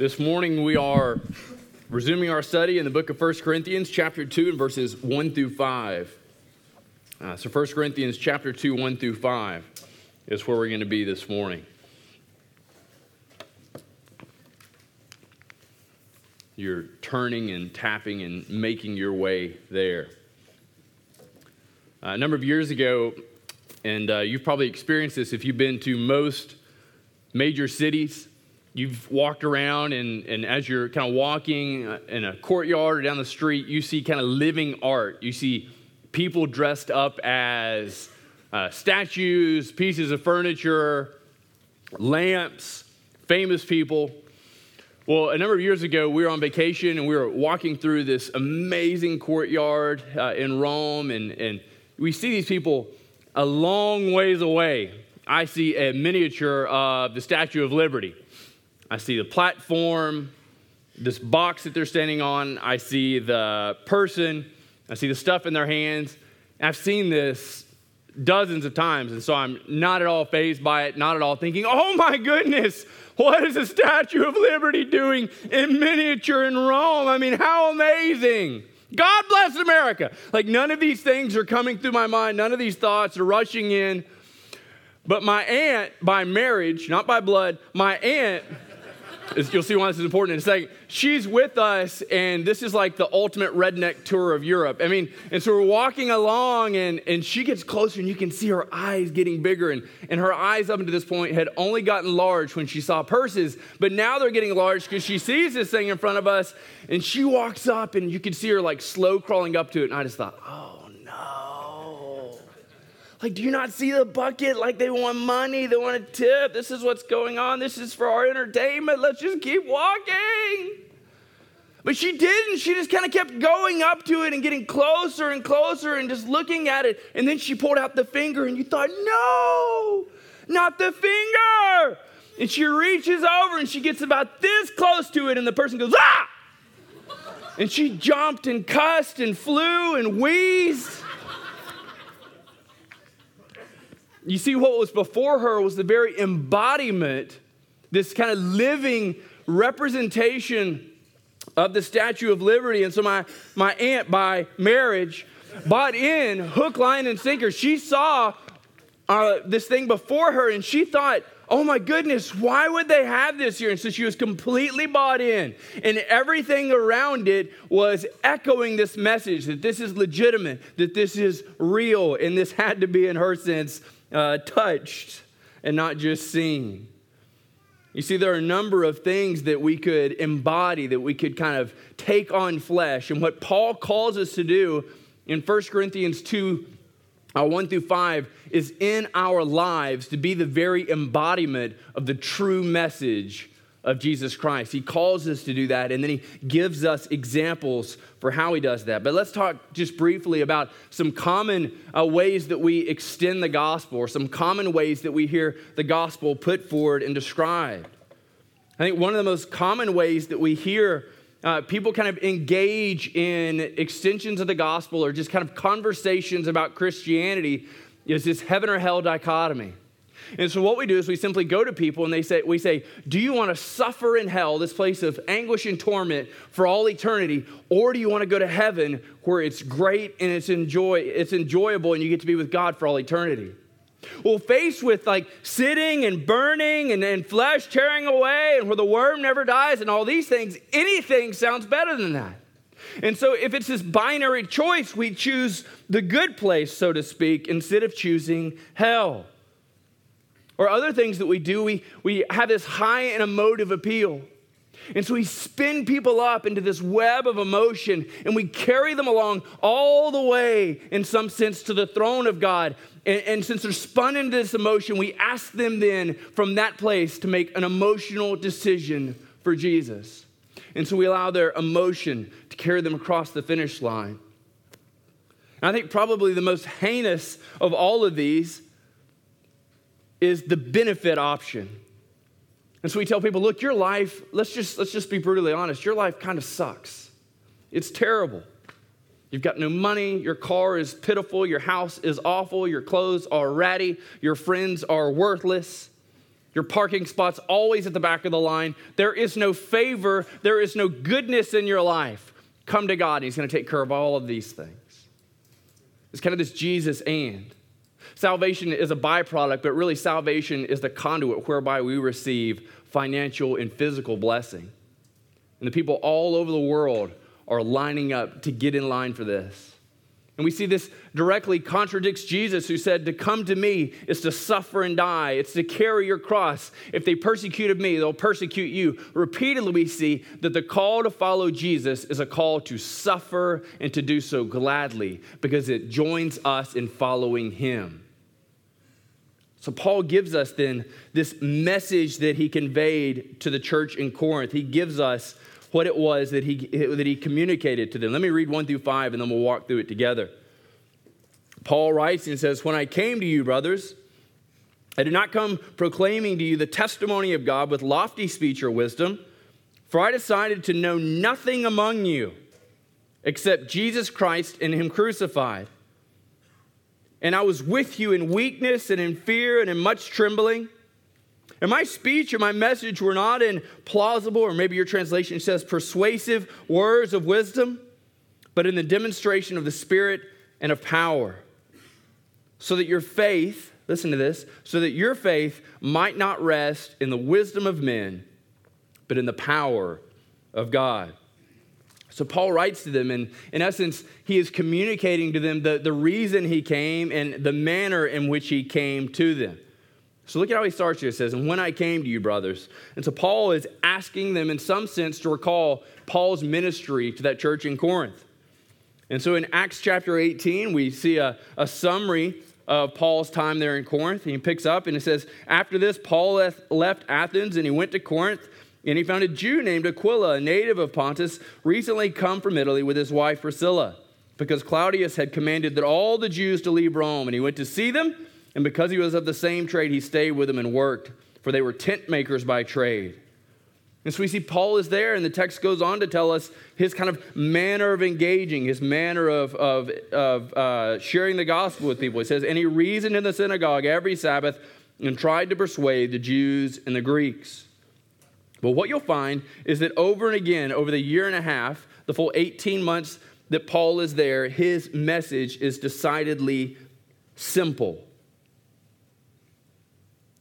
This morning we are resuming our study in the book of 1 Corinthians, chapter 2, and verses 1 through 5. Uh, so 1 Corinthians, chapter 2, 1 through 5 is where we're going to be this morning. You're turning and tapping and making your way there. Uh, a number of years ago, and uh, you've probably experienced this if you've been to most major cities you've walked around and, and as you're kind of walking in a courtyard or down the street you see kind of living art. You see people dressed up as uh, statues pieces of furniture lamps famous people. Well a number of years ago we were on vacation and we were walking through this amazing courtyard uh, in rome and, and we see these people a long ways away. I see a miniature of the statue of liberty I see the platform, this box that they're standing on. I see the person. I see the stuff in their hands. I've seen this dozens of times, and so I'm not at all fazed by it, not at all thinking, oh my goodness, what is the Statue of Liberty doing in miniature in Rome? I mean, how amazing! God bless America. Like, none of these things are coming through my mind, none of these thoughts are rushing in. But my aunt, by marriage, not by blood, my aunt You'll see why this is important in a second. She's with us, and this is like the ultimate redneck tour of Europe. I mean, and so we're walking along, and, and she gets closer, and you can see her eyes getting bigger. And, and her eyes, up until this point, had only gotten large when she saw purses, but now they're getting large because she sees this thing in front of us, and she walks up, and you can see her like slow crawling up to it. And I just thought, oh, like, do you not see the bucket? Like, they want money, they want a tip. This is what's going on. This is for our entertainment. Let's just keep walking. But she didn't. She just kind of kept going up to it and getting closer and closer and just looking at it. And then she pulled out the finger, and you thought, no, not the finger. And she reaches over and she gets about this close to it, and the person goes, ah! And she jumped and cussed and flew and wheezed. You see, what was before her was the very embodiment, this kind of living representation of the Statue of Liberty. And so, my, my aunt, by marriage, bought in hook, line, and sinker. She saw uh, this thing before her and she thought, oh my goodness, why would they have this here? And so she was completely bought in. And everything around it was echoing this message that this is legitimate, that this is real. And this had to be, in her sense, uh, touched and not just seen. You see, there are a number of things that we could embody, that we could kind of take on flesh. And what Paul calls us to do in 1 Corinthians 2 uh, 1 through 5 is in our lives to be the very embodiment of the true message of Jesus Christ. He calls us to do that, and then he gives us examples for how he does that. But let's talk just briefly about some common uh, ways that we extend the gospel, or some common ways that we hear the gospel put forward and described. I think one of the most common ways that we hear uh, people kind of engage in extensions of the gospel or just kind of conversations about Christianity is this heaven or hell dichotomy. And so what we do is we simply go to people and they say, we say, do you want to suffer in hell, this place of anguish and torment for all eternity, or do you want to go to heaven where it's great and it's enjoy, it's enjoyable and you get to be with God for all eternity? Well, faced with like sitting and burning and, and flesh tearing away and where the worm never dies and all these things, anything sounds better than that. And so, if it's this binary choice, we choose the good place, so to speak, instead of choosing hell or other things that we do, we, we have this high and emotive appeal. And so we spin people up into this web of emotion and we carry them along all the way, in some sense, to the throne of God. And, and, since they're spun into this emotion, we ask them then from that place to make an emotional decision for Jesus. And so we allow their emotion to carry them across the finish line. And I think probably the most heinous of all of these is the benefit option. And so we tell people, look, your life, let's just, let's just be brutally honest, your life kind of sucks. It's terrible. You've got no money, your car is pitiful, your house is awful, your clothes are ratty, your friends are worthless. Your parking spot's always at the back of the line. There is no favor, there is no goodness in your life. Come to God, and He's going to take care of all of these things. It's kind of this Jesus and. Salvation is a byproduct, but really, salvation is the conduit whereby we receive financial and physical blessing. And the people all over the world are lining up to get in line for this. And we see this directly contradicts Jesus, who said, To come to me is to suffer and die. It's to carry your cross. If they persecuted me, they'll persecute you. Repeatedly, we see that the call to follow Jesus is a call to suffer and to do so gladly because it joins us in following him. So, Paul gives us then this message that he conveyed to the church in Corinth. He gives us what it was that he, that he communicated to them. Let me read one through five and then we'll walk through it together. Paul writes and says, When I came to you, brothers, I did not come proclaiming to you the testimony of God with lofty speech or wisdom, for I decided to know nothing among you except Jesus Christ and Him crucified. And I was with you in weakness and in fear and in much trembling. And my speech and my message were not in plausible, or maybe your translation says persuasive words of wisdom, but in the demonstration of the Spirit and of power. So that your faith, listen to this, so that your faith might not rest in the wisdom of men, but in the power of God. So Paul writes to them, and in essence, he is communicating to them the, the reason he came and the manner in which he came to them. So look at how he starts here. It says, And when I came to you, brothers. And so Paul is asking them, in some sense, to recall Paul's ministry to that church in Corinth. And so in Acts chapter 18, we see a, a summary of Paul's time there in Corinth. He picks up and it says, After this, Paul left Athens and he went to Corinth. And he found a Jew named Aquila, a native of Pontus, recently come from Italy with his wife Priscilla, because Claudius had commanded that all the Jews to leave Rome. And he went to see them, and because he was of the same trade, he stayed with them and worked, for they were tent makers by trade. And so we see Paul is there, and the text goes on to tell us his kind of manner of engaging, his manner of, of, of uh, sharing the gospel with people. He says, And he reasoned in the synagogue every Sabbath and tried to persuade the Jews and the Greeks. But what you'll find is that over and again, over the year and a half, the full 18 months that Paul is there, his message is decidedly simple.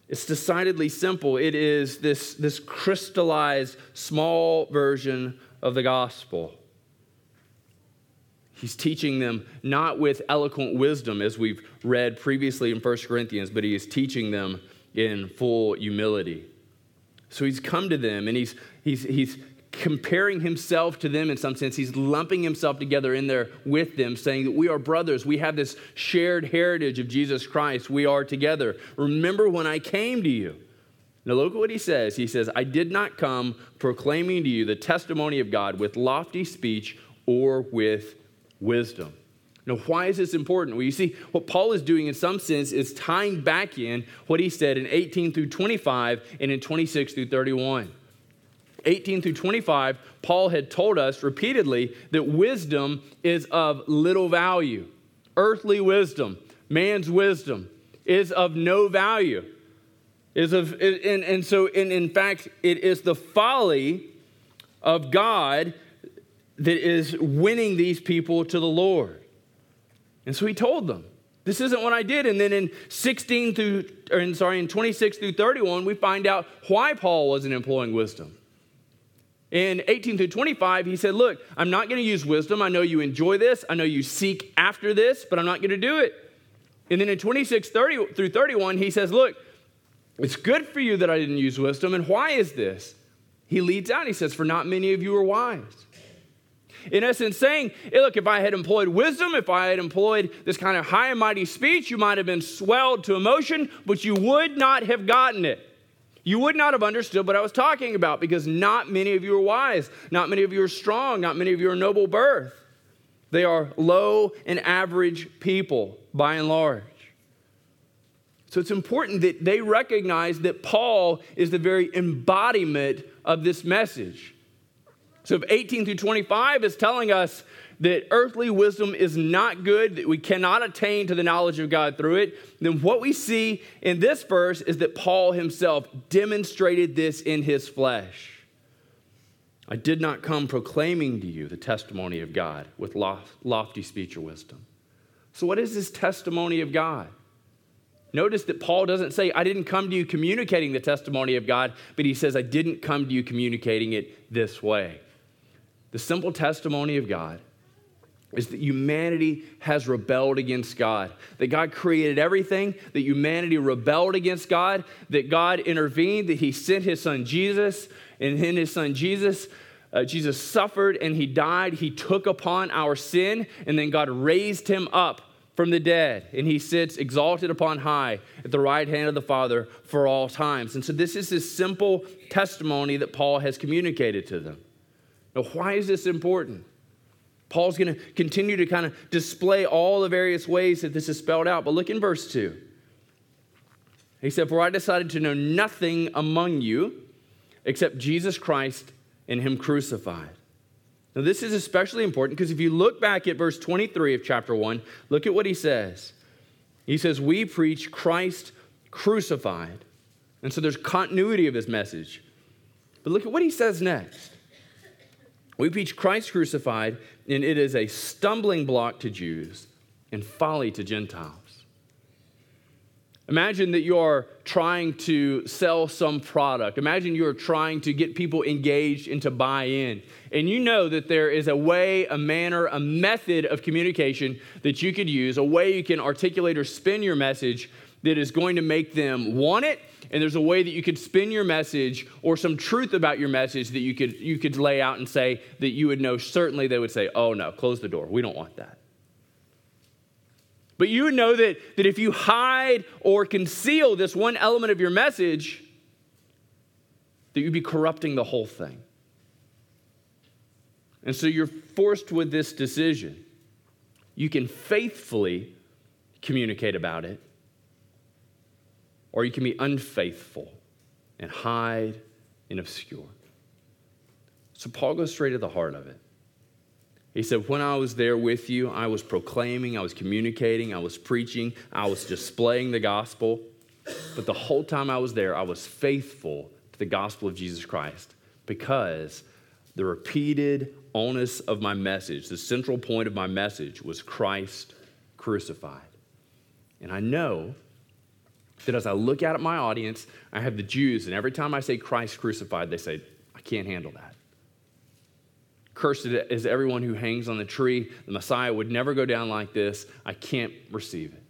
It's decidedly simple. It is this, this crystallized, small version of the gospel. He's teaching them not with eloquent wisdom, as we've read previously in 1 Corinthians, but he is teaching them in full humility. So he's come to them and he's, he's, he's comparing himself to them in some sense. He's lumping himself together in there with them, saying that we are brothers. We have this shared heritage of Jesus Christ. We are together. Remember when I came to you. Now, look at what he says. He says, I did not come proclaiming to you the testimony of God with lofty speech or with wisdom. Now, why is this important? Well, you see, what Paul is doing in some sense is tying back in what he said in 18 through 25 and in 26 through 31. 18 through 25, Paul had told us repeatedly that wisdom is of little value. Earthly wisdom, man's wisdom, is of no value. Is of, and, and so, in, in fact, it is the folly of God that is winning these people to the Lord. And so he told them, this isn't what I did. And then in 16 through, or in, sorry, in 26 through 31, we find out why Paul wasn't employing wisdom. In 18 through 25, he said, Look, I'm not going to use wisdom. I know you enjoy this. I know you seek after this, but I'm not going to do it. And then in 26 30 through 31, he says, Look, it's good for you that I didn't use wisdom. And why is this? He leads out, he says, For not many of you are wise. In essence, saying, hey, look, if I had employed wisdom, if I had employed this kind of high and mighty speech, you might have been swelled to emotion, but you would not have gotten it. You would not have understood what I was talking about because not many of you are wise. Not many of you are strong. Not many of you are noble birth. They are low and average people by and large. So it's important that they recognize that Paul is the very embodiment of this message. So if 18 through 25 is telling us that earthly wisdom is not good, that we cannot attain to the knowledge of God through it, then what we see in this verse is that Paul himself demonstrated this in his flesh. I did not come proclaiming to you the testimony of God with lofty speech or wisdom. So, what is this testimony of God? Notice that Paul doesn't say, I didn't come to you communicating the testimony of God, but he says, I didn't come to you communicating it this way. The simple testimony of God is that humanity has rebelled against God. That God created everything, that humanity rebelled against God, that God intervened, that He sent His Son Jesus, and in His Son Jesus, uh, Jesus suffered and He died. He took upon our sin, and then God raised Him up from the dead, and He sits exalted upon high at the right hand of the Father for all times. And so, this is this simple testimony that Paul has communicated to them. Now, why is this important? Paul's going to continue to kind of display all the various ways that this is spelled out. But look in verse 2. He said, For I decided to know nothing among you except Jesus Christ and Him crucified. Now, this is especially important because if you look back at verse 23 of chapter 1, look at what he says. He says, We preach Christ crucified. And so there's continuity of his message. But look at what he says next. We preach Christ crucified, and it is a stumbling block to Jews and folly to Gentiles. Imagine that you're trying to sell some product. Imagine you're trying to get people engaged and to buy in. And you know that there is a way, a manner, a method of communication that you could use, a way you can articulate or spin your message that is going to make them want it. And there's a way that you could spin your message or some truth about your message that you could you could lay out and say that you would know. Certainly they would say oh no close the door. We don't want that. But you would know that, that if you hide or conceal this one element of your message that you'd be corrupting the whole thing. And so you're forced with this decision. You can faithfully communicate about it or you can be unfaithful and hide and obscure. So Paul goes straight to the heart of it. He said, When I was there with you, I was proclaiming, I was communicating, I was preaching, I was displaying the gospel. But the whole time I was there, I was faithful to the gospel of Jesus Christ because the repeated onus of my message, the central point of my message was Christ crucified. And I know that as I look out at my audience, I have the Jews, and every time I say Christ crucified, they say, I can't handle that. Cursed is everyone who hangs on the tree. The Messiah would never go down like this. I can't receive it.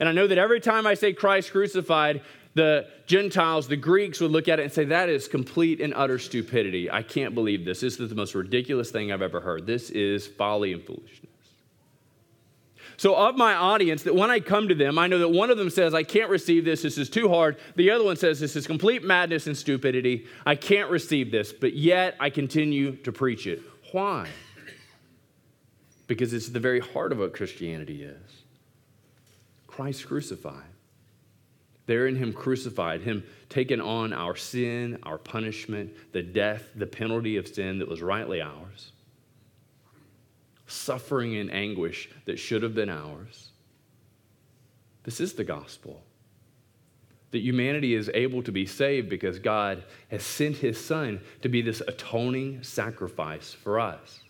And I know that every time I say Christ crucified, the Gentiles, the Greeks would look at it and say, That is complete and utter stupidity. I can't believe this. This is the most ridiculous thing I've ever heard. This is folly and foolishness. So, of my audience, that when I come to them, I know that one of them says, I can't receive this, this is too hard. The other one says, This is complete madness and stupidity. I can't receive this, but yet I continue to preach it. Why? Because it's the very heart of what Christianity is Christ crucified. There in Him crucified, Him taking on our sin, our punishment, the death, the penalty of sin that was rightly ours suffering and anguish that should have been ours. This is the gospel. That humanity is able to be saved because God has sent his son to be this atoning sacrifice for us.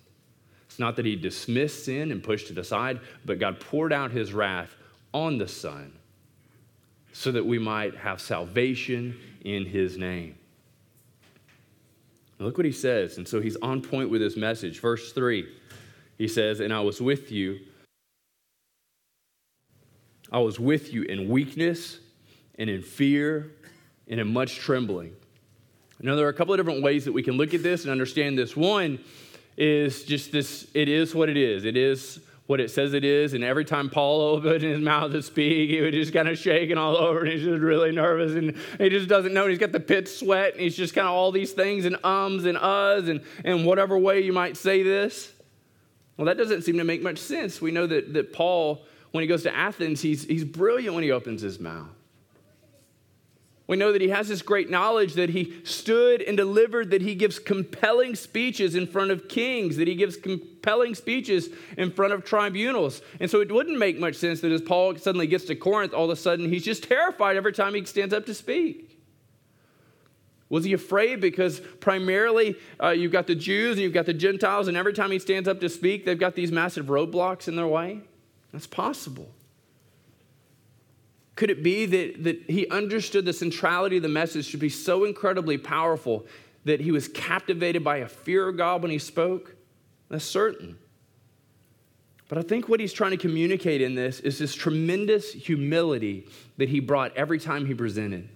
It's not that he dismissed sin and pushed it aside, but God poured out his wrath on the son so that we might have salvation in his name. Look what he says. And so he's on point with his message. Verse 3 he says, And I was with you. I was with you in weakness and in fear and in much trembling. Now, there are a couple of different ways that we can look at this and understand this. One is just this it is what it is. It is what it says it is. And every time Paul opened his mouth to speak, he was just kind of shaking all over and he's just really nervous and he just doesn't know. He's got the pit sweat and he's just kind of all these things and ums and uhs and, and whatever way you might say this. Well, that doesn't seem to make much sense. We know that, that Paul, when he goes to Athens, he's, he's brilliant when he opens his mouth. We know that he has this great knowledge that he stood and delivered, that he gives compelling speeches in front of kings, that he gives compelling speeches in front of tribunals. And so it wouldn't make much sense that as Paul suddenly gets to Corinth, all of a sudden he's just terrified every time he stands up to speak. Was he afraid because primarily uh, you've got the Jews and you've got the Gentiles, and every time he stands up to speak, they've got these massive roadblocks in their way? That's possible. Could it be that, that he understood the centrality of the message to be so incredibly powerful that he was captivated by a fear of God when he spoke? That's certain. But I think what he's trying to communicate in this is this tremendous humility that he brought every time he presented.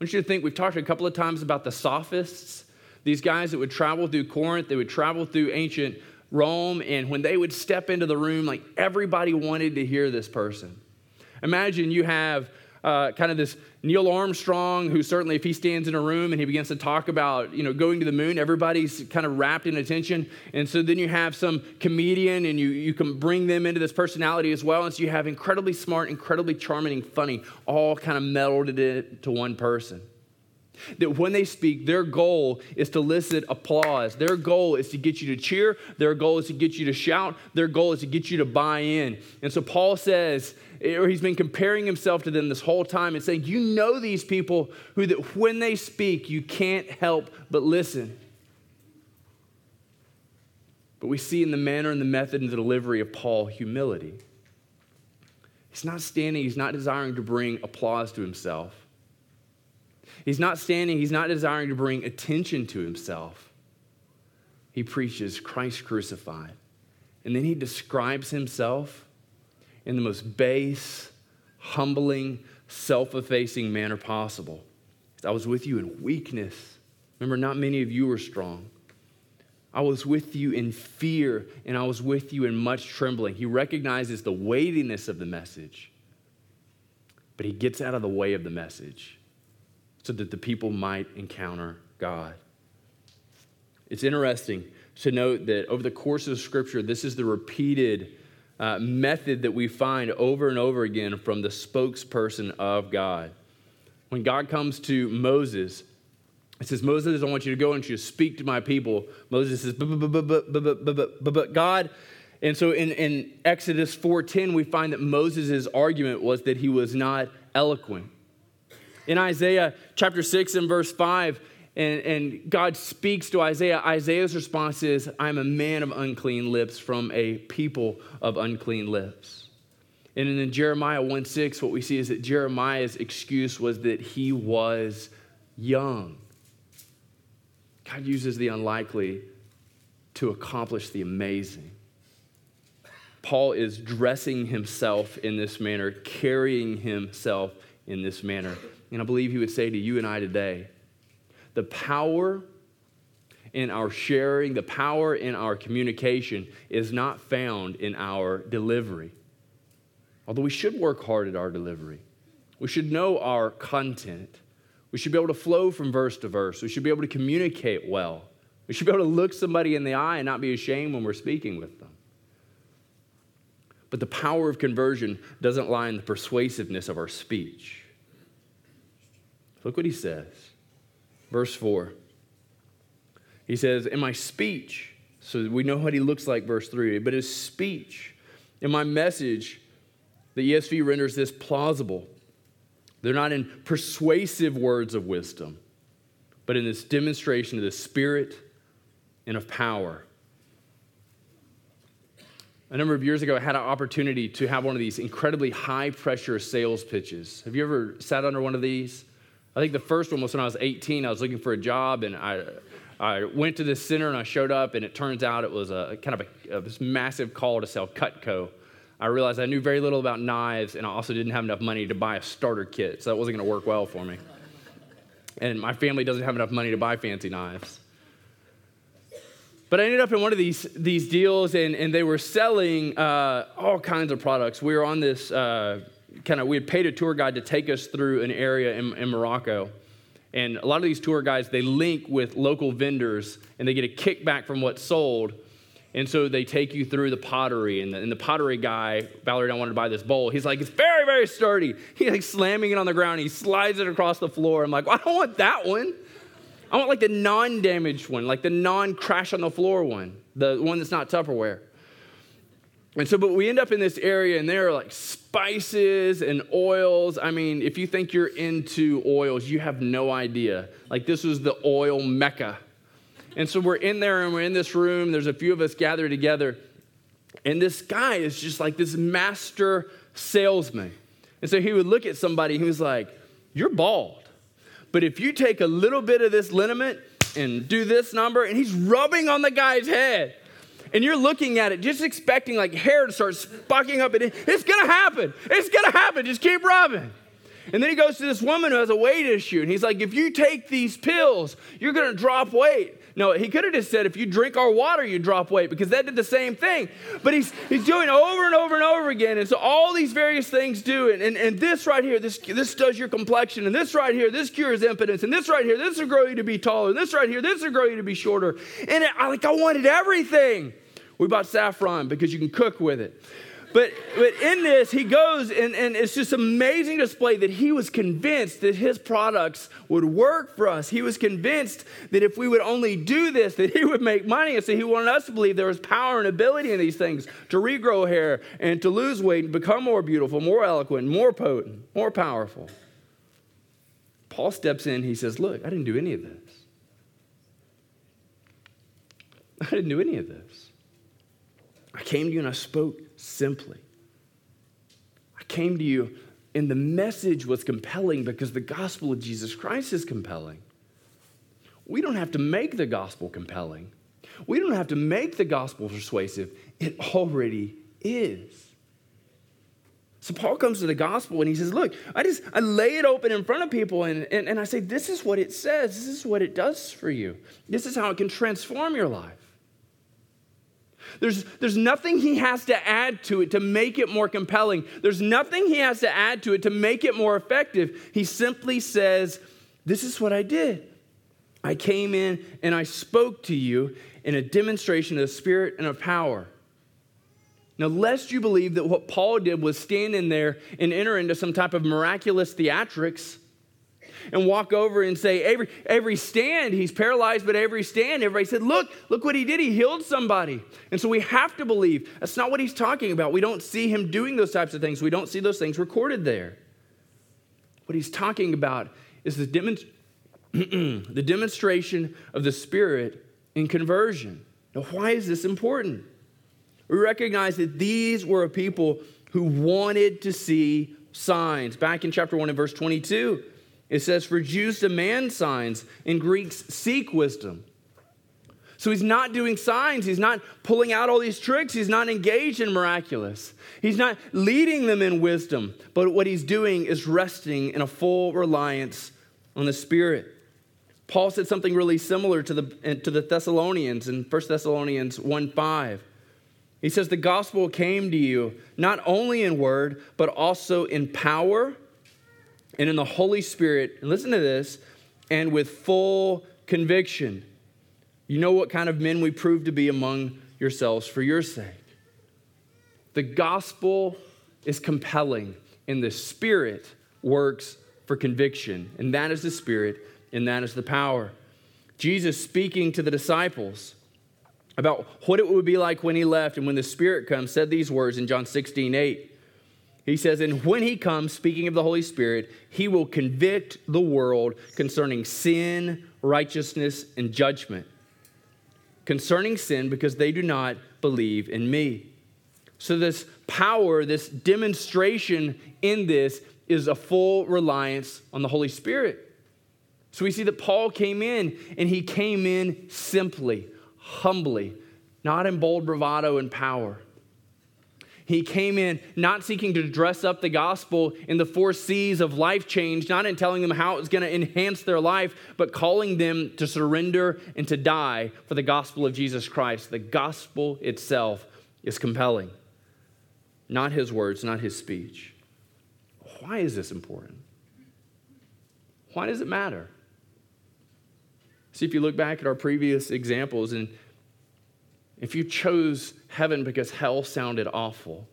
Want you to think, we've talked a couple of times about the sophists, these guys that would travel through Corinth, they would travel through ancient Rome, and when they would step into the room, like everybody wanted to hear this person. Imagine you have uh, kind of this Neil Armstrong, who certainly, if he stands in a room and he begins to talk about, you know, going to the moon, everybody's kind of wrapped in attention. And so then you have some comedian and you, you can bring them into this personality as well. And so you have incredibly smart, incredibly charming, and funny, all kind of melded into one person. That when they speak, their goal is to elicit applause. Their goal is to get you to cheer. Their goal is to get you to shout. Their goal is to get you to buy in. And so Paul says or he's been comparing himself to them this whole time and saying, You know these people who, that when they speak, you can't help but listen. But we see in the manner and the method and the delivery of Paul humility. He's not standing, he's not desiring to bring applause to himself. He's not standing, he's not desiring to bring attention to himself. He preaches Christ crucified. And then he describes himself in the most base, humbling, self effacing manner possible. I was with you in weakness. Remember, not many of you were strong. I was with you in fear and I was with you in much trembling. He recognizes the weightiness of the message, but he gets out of the way of the message so that the people might encounter God. It's interesting to note that over the course of Scripture, this is the repeated uh, method that we find over and over again from the spokesperson of God. When God comes to Moses, it says, Moses, I want you to go and you speak to my people. Moses says, but God, and so in, in Exodus 4.10, we find that Moses' argument was that he was not eloquent. In Isaiah chapter 6 and verse 5, and, and God speaks to Isaiah. Isaiah's response is, I'm a man of unclean lips from a people of unclean lips. And in Jeremiah 1 6, what we see is that Jeremiah's excuse was that he was young. God uses the unlikely to accomplish the amazing. Paul is dressing himself in this manner, carrying himself in this manner. And I believe he would say to you and I today, the power in our sharing, the power in our communication is not found in our delivery. Although we should work hard at our delivery, we should know our content. We should be able to flow from verse to verse. We should be able to communicate well. We should be able to look somebody in the eye and not be ashamed when we're speaking with them. But the power of conversion doesn't lie in the persuasiveness of our speech. Look what he says. Verse 4. He says, In my speech, so we know what he looks like, verse 3, but his speech, in my message, the ESV renders this plausible. They're not in persuasive words of wisdom, but in this demonstration of the Spirit and of power. A number of years ago, I had an opportunity to have one of these incredibly high pressure sales pitches. Have you ever sat under one of these? I think the first one was when I was 18. I was looking for a job, and I, I went to this center and I showed up, and it turns out it was a kind of a, a, this massive call to sell Cutco. I realized I knew very little about knives, and I also didn't have enough money to buy a starter kit, so that wasn't going to work well for me. And my family doesn't have enough money to buy fancy knives. But I ended up in one of these, these deals, and, and they were selling uh, all kinds of products. We were on this. Uh, kind of, we had paid a tour guide to take us through an area in, in Morocco. And a lot of these tour guides, they link with local vendors and they get a kickback from what's sold. And so they take you through the pottery. And the, and the pottery guy, Valerie, I wanted to buy this bowl. He's like, it's very very, sturdy. He's like slamming it on the ground. He slides it across the floor. I'm like, well, I don't want that one. I want like the non damaged one, like the non crash on the floor one, the one that's not Tupperware. And so, but we end up in this area, and there are like spices and oils. I mean, if you think you're into oils, you have no idea. Like, this was the oil mecca. And so, we're in there, and we're in this room. There's a few of us gathered together. And this guy is just like this master salesman. And so, he would look at somebody, he was like, You're bald. But if you take a little bit of this liniment and do this number, and he's rubbing on the guy's head and you're looking at it just expecting like hair to start spucking up. It's gonna happen. It's gonna happen. Just keep rubbing. And then he goes to this woman who has a weight issue, and he's like, if you take these pills, you're gonna drop weight. No, he could have just said, if you drink our water, you drop weight, because that did the same thing. But he's, he's doing over and over and over again. And so all these various things do it. And, and this right here, this, this does your complexion. And this right here, this cures impotence. And this right here, this will grow you to be taller. And this right here, this will grow you to be shorter. And it, I, like, I wanted everything. We bought saffron because you can cook with it. But, but in this, he goes, and, and it's just amazing display that he was convinced that his products would work for us. He was convinced that if we would only do this, that he would make money. And so he wanted us to believe there was power and ability in these things to regrow hair and to lose weight and become more beautiful, more eloquent, more potent, more powerful. Paul steps in, he says, Look, I didn't do any of this. I didn't do any of this. I came to you and I spoke simply. I came to you and the message was compelling because the gospel of Jesus Christ is compelling. We don't have to make the gospel compelling. We don't have to make the gospel persuasive. It already is. So Paul comes to the gospel and he says, Look, I just I lay it open in front of people and, and, and I say, This is what it says. This is what it does for you. This is how it can transform your life. There's, there's nothing he has to add to it to make it more compelling. There's nothing he has to add to it to make it more effective. He simply says, This is what I did. I came in and I spoke to you in a demonstration of Spirit and of power. Now, lest you believe that what Paul did was stand in there and enter into some type of miraculous theatrics, and walk over and say, every, every stand, he's paralyzed, but every stand, everybody said, Look, look what he did. He healed somebody. And so we have to believe. That's not what he's talking about. We don't see him doing those types of things, we don't see those things recorded there. What he's talking about is the, demonst- the demonstration of the Spirit in conversion. Now, why is this important? We recognize that these were a people who wanted to see signs. Back in chapter 1 and verse 22, it says, For Jews demand signs, and Greeks seek wisdom. So he's not doing signs. He's not pulling out all these tricks. He's not engaged in miraculous. He's not leading them in wisdom. But what he's doing is resting in a full reliance on the Spirit. Paul said something really similar to the, eh, to the Thessalonians in 1 Thessalonians 1 5. He says, The gospel came to you not only in word, but also in power and in the Holy Spirit, and listen to this, and with full conviction. You know what kind of men we prove to be among yourselves for your sake. The gospel is compelling, and the Spirit works for conviction, and that is the Spirit, and that is the power. Jesus speaking to the disciples about what it would be like when he left and when the Spirit comes, said these words in John 16, 8. He says, And when he comes, speaking of the Holy Spirit, he will convict the world concerning sin, righteousness, and judgment. Concerning sin, because they do not believe in me. So, this power, this demonstration in this is a full reliance on the Holy Spirit. So, we see that Paul came in, and he came in simply, humbly, not in bold bravado and power he came in not seeking to dress up the gospel in the four C's of life change, not in telling them how it's going to enhance their life, but calling them to surrender and to die for the gospel of Jesus Christ. The gospel itself is compelling, not his words, not his speech. Why is this important? Why does it matter? See, if you look back at our previous examples, and if you chose heaven because hell sounded awful,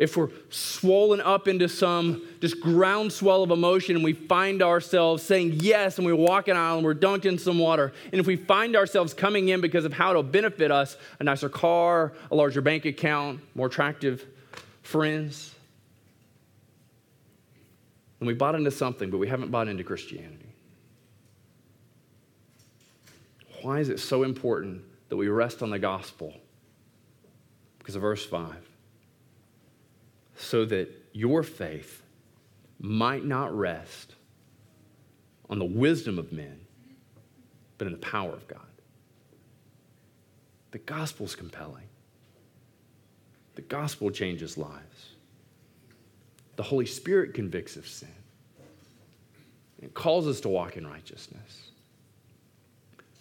if we're swollen up into some just groundswell of emotion and we find ourselves saying yes and we walk an aisle and we're dunked in some water, and if we find ourselves coming in because of how it'll benefit us a nicer car, a larger bank account, more attractive friends, and we bought into something, but we haven't bought into Christianity. Why is it so important that we rest on the gospel? Because of verse 5 so that your faith might not rest on the wisdom of men, but in the power of God. The gospel is compelling. The gospel changes lives. The Holy Spirit convicts of sin. It calls us to walk in righteousness.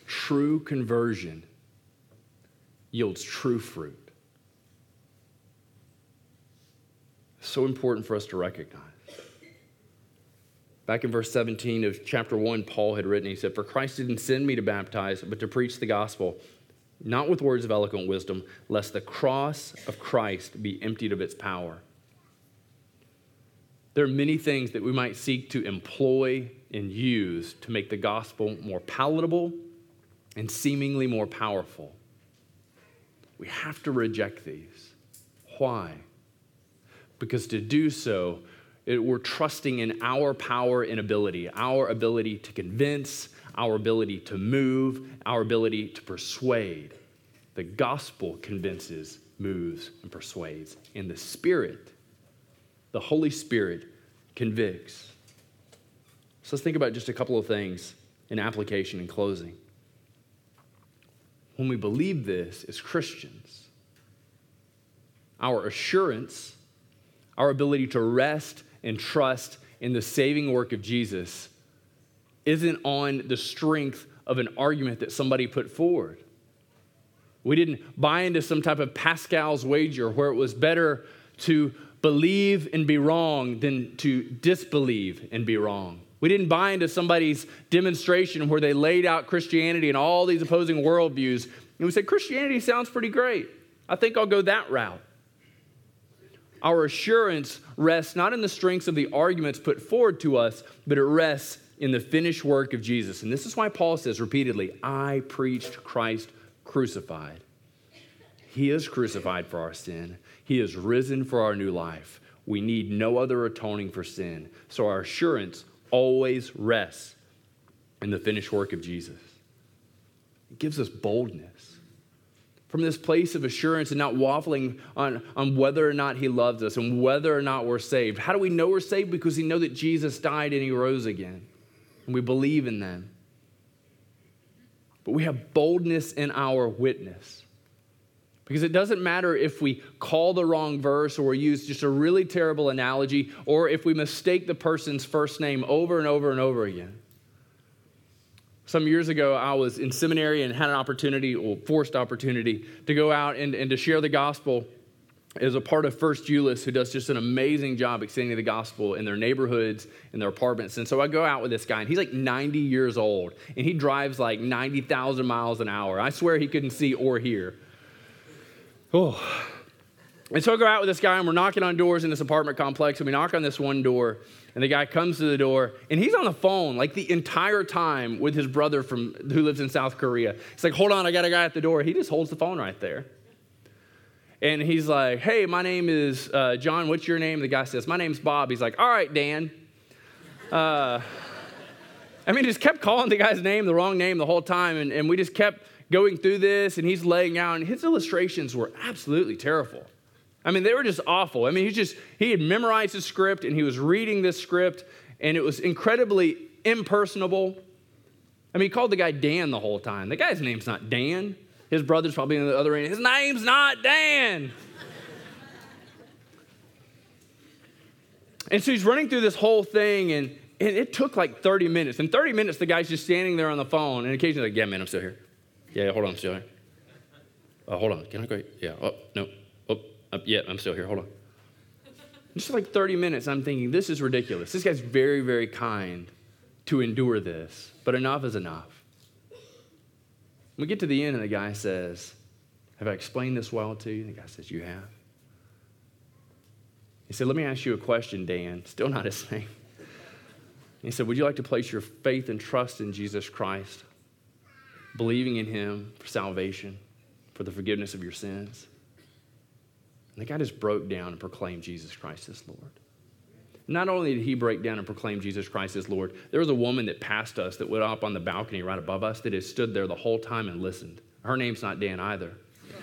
True conversion yields true fruit. so important for us to recognize. Back in verse 17 of chapter 1, Paul had written, he said, For Christ didn't send me to baptize, but to preach the gospel, not with words of eloquent wisdom, lest the cross of Christ be emptied of its power. There are many things that we might seek to employ and use to make the gospel more palatable and seemingly more powerful. We have to reject these. Why? because to do so, it, we're trusting in our power and ability, our ability to convince, our ability to move, our ability to persuade. The gospel convinces, moves, and persuades. And the Spirit, the Holy Spirit, convicts. So let's think about just a couple of things in application and closing. When we believe this as Christians, our assurance our ability to rest and trust in the saving work of Jesus isn't on the strength of an argument that somebody put forward. We didn't buy into some type of Pascal's wager where it was better to believe and be wrong than to disbelieve and be wrong. We didn't buy into somebody's demonstration where they laid out Christianity and all these opposing worldviews. And we said, Christianity sounds pretty great. I think I'll go that route. Our assurance rests not in the strengths of the arguments put forward to us, but it rests in the finished work of Jesus. And this is why Paul says repeatedly, I preached Christ crucified. He is crucified for our sin, He is risen for our new life. We need no other atoning for sin. So our assurance always rests in the finished work of Jesus. It gives us boldness from this place of assurance and not waffling on, on whether or not he loves us and whether or not we're saved. How do we know we're saved? Because we know that Jesus died and he rose again. And we believe in them. But we have boldness in our witness. Because it doesn't matter if we call the wrong verse or use just a really terrible analogy or if we mistake the person's first name over and over and over again. Some years ago, I was in seminary and had an opportunity, or forced opportunity, to go out and, and to share the gospel as a part of First Euless, who does just an amazing job extending the gospel in their neighborhoods, in their apartments. And so I go out with this guy, and he's like 90 years old, and he drives like 90,000 miles an hour. I swear he couldn't see or hear. Oh. And so I go out with this guy, and we're knocking on doors in this apartment complex, and we knock on this one door, and the guy comes to the door and he's on the phone like the entire time with his brother from who lives in South Korea. He's like, hold on, I got a guy at the door. He just holds the phone right there. And he's like, hey, my name is uh, John. What's your name? The guy says, my name's Bob. He's like, all right, Dan. Uh, I mean, just kept calling the guy's name, the wrong name the whole time. And, and we just kept going through this, and he's laying out, and his illustrations were absolutely terrible. I mean, they were just awful. I mean, he just, he had memorized the script and he was reading this script and it was incredibly impersonable. I mean, he called the guy Dan the whole time. The guy's name's not Dan. His brother's probably in the other end. His name's not Dan. and so he's running through this whole thing and, and it took like 30 minutes. And 30 minutes, the guy's just standing there on the phone and occasionally like, yeah, man, I'm still here. Yeah, hold on, I'm. Uh, hold on, can I go? Yeah, oh, no, uh, yeah, I'm still here. Hold on. Just like 30 minutes, I'm thinking, this is ridiculous. This guy's very, very kind to endure this, but enough is enough. We get to the end, and the guy says, Have I explained this well to you? The guy says, You have. He said, Let me ask you a question, Dan. Still not his name. He said, Would you like to place your faith and trust in Jesus Christ, believing in him for salvation, for the forgiveness of your sins? And the guy just broke down and proclaimed Jesus Christ as Lord. Not only did he break down and proclaim Jesus Christ as Lord, there was a woman that passed us that went up on the balcony right above us that had stood there the whole time and listened. Her name's not Dan either.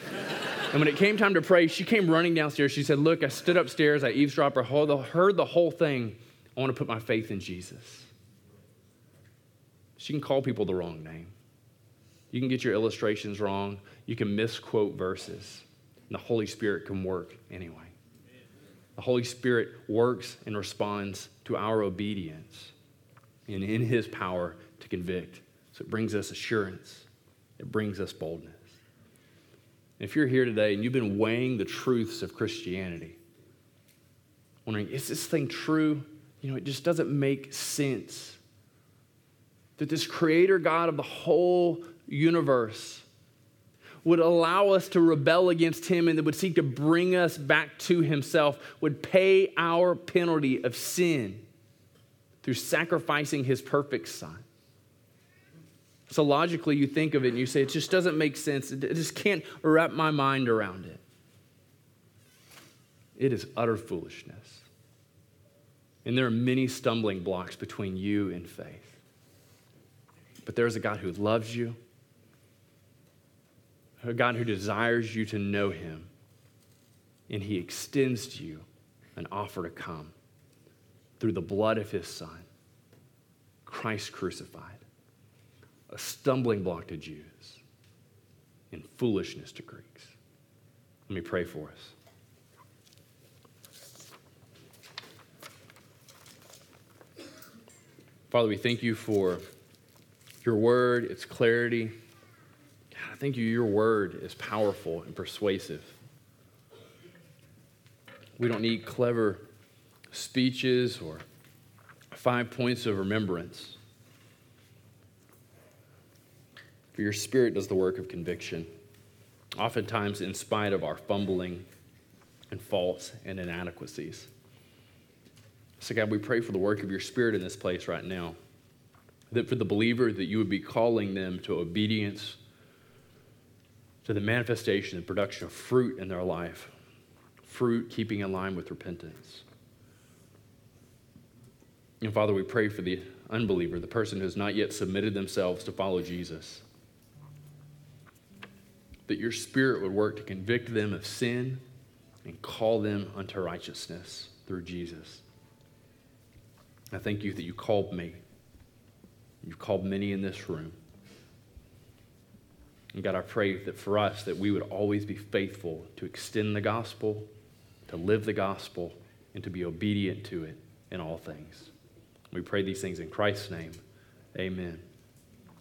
and when it came time to pray, she came running downstairs. She said, Look, I stood upstairs, I eavesdropped, her, heard the whole thing. I want to put my faith in Jesus. She can call people the wrong name. You can get your illustrations wrong. You can misquote verses. And the Holy Spirit can work anyway. The Holy Spirit works and responds to our obedience and in His power to convict. So it brings us assurance, it brings us boldness. If you're here today and you've been weighing the truths of Christianity, wondering, is this thing true? You know, it just doesn't make sense. That this creator God of the whole universe would allow us to rebel against him and that would seek to bring us back to himself, would pay our penalty of sin through sacrificing his perfect son. So logically, you think of it and you say, it just doesn't make sense. It just can't wrap my mind around it. It is utter foolishness. And there are many stumbling blocks between you and faith. But there's a God who loves you a God who desires you to know him, and he extends to you an offer to come through the blood of his Son, Christ crucified, a stumbling block to Jews and foolishness to Greeks. Let me pray for us. Father, we thank you for your word, its clarity. I thank you, your word is powerful and persuasive. We don't need clever speeches or five points of remembrance. For your spirit does the work of conviction, oftentimes in spite of our fumbling and faults and inadequacies. So, God, we pray for the work of your spirit in this place right now. That for the believer, that you would be calling them to obedience to the manifestation and production of fruit in their life, fruit keeping in line with repentance. And Father, we pray for the unbeliever, the person who has not yet submitted themselves to follow Jesus, that your Spirit would work to convict them of sin and call them unto righteousness through Jesus. I thank you that you called me. You've called many in this room. And God, I pray that for us that we would always be faithful to extend the gospel, to live the gospel, and to be obedient to it in all things. We pray these things in Christ's name. Amen.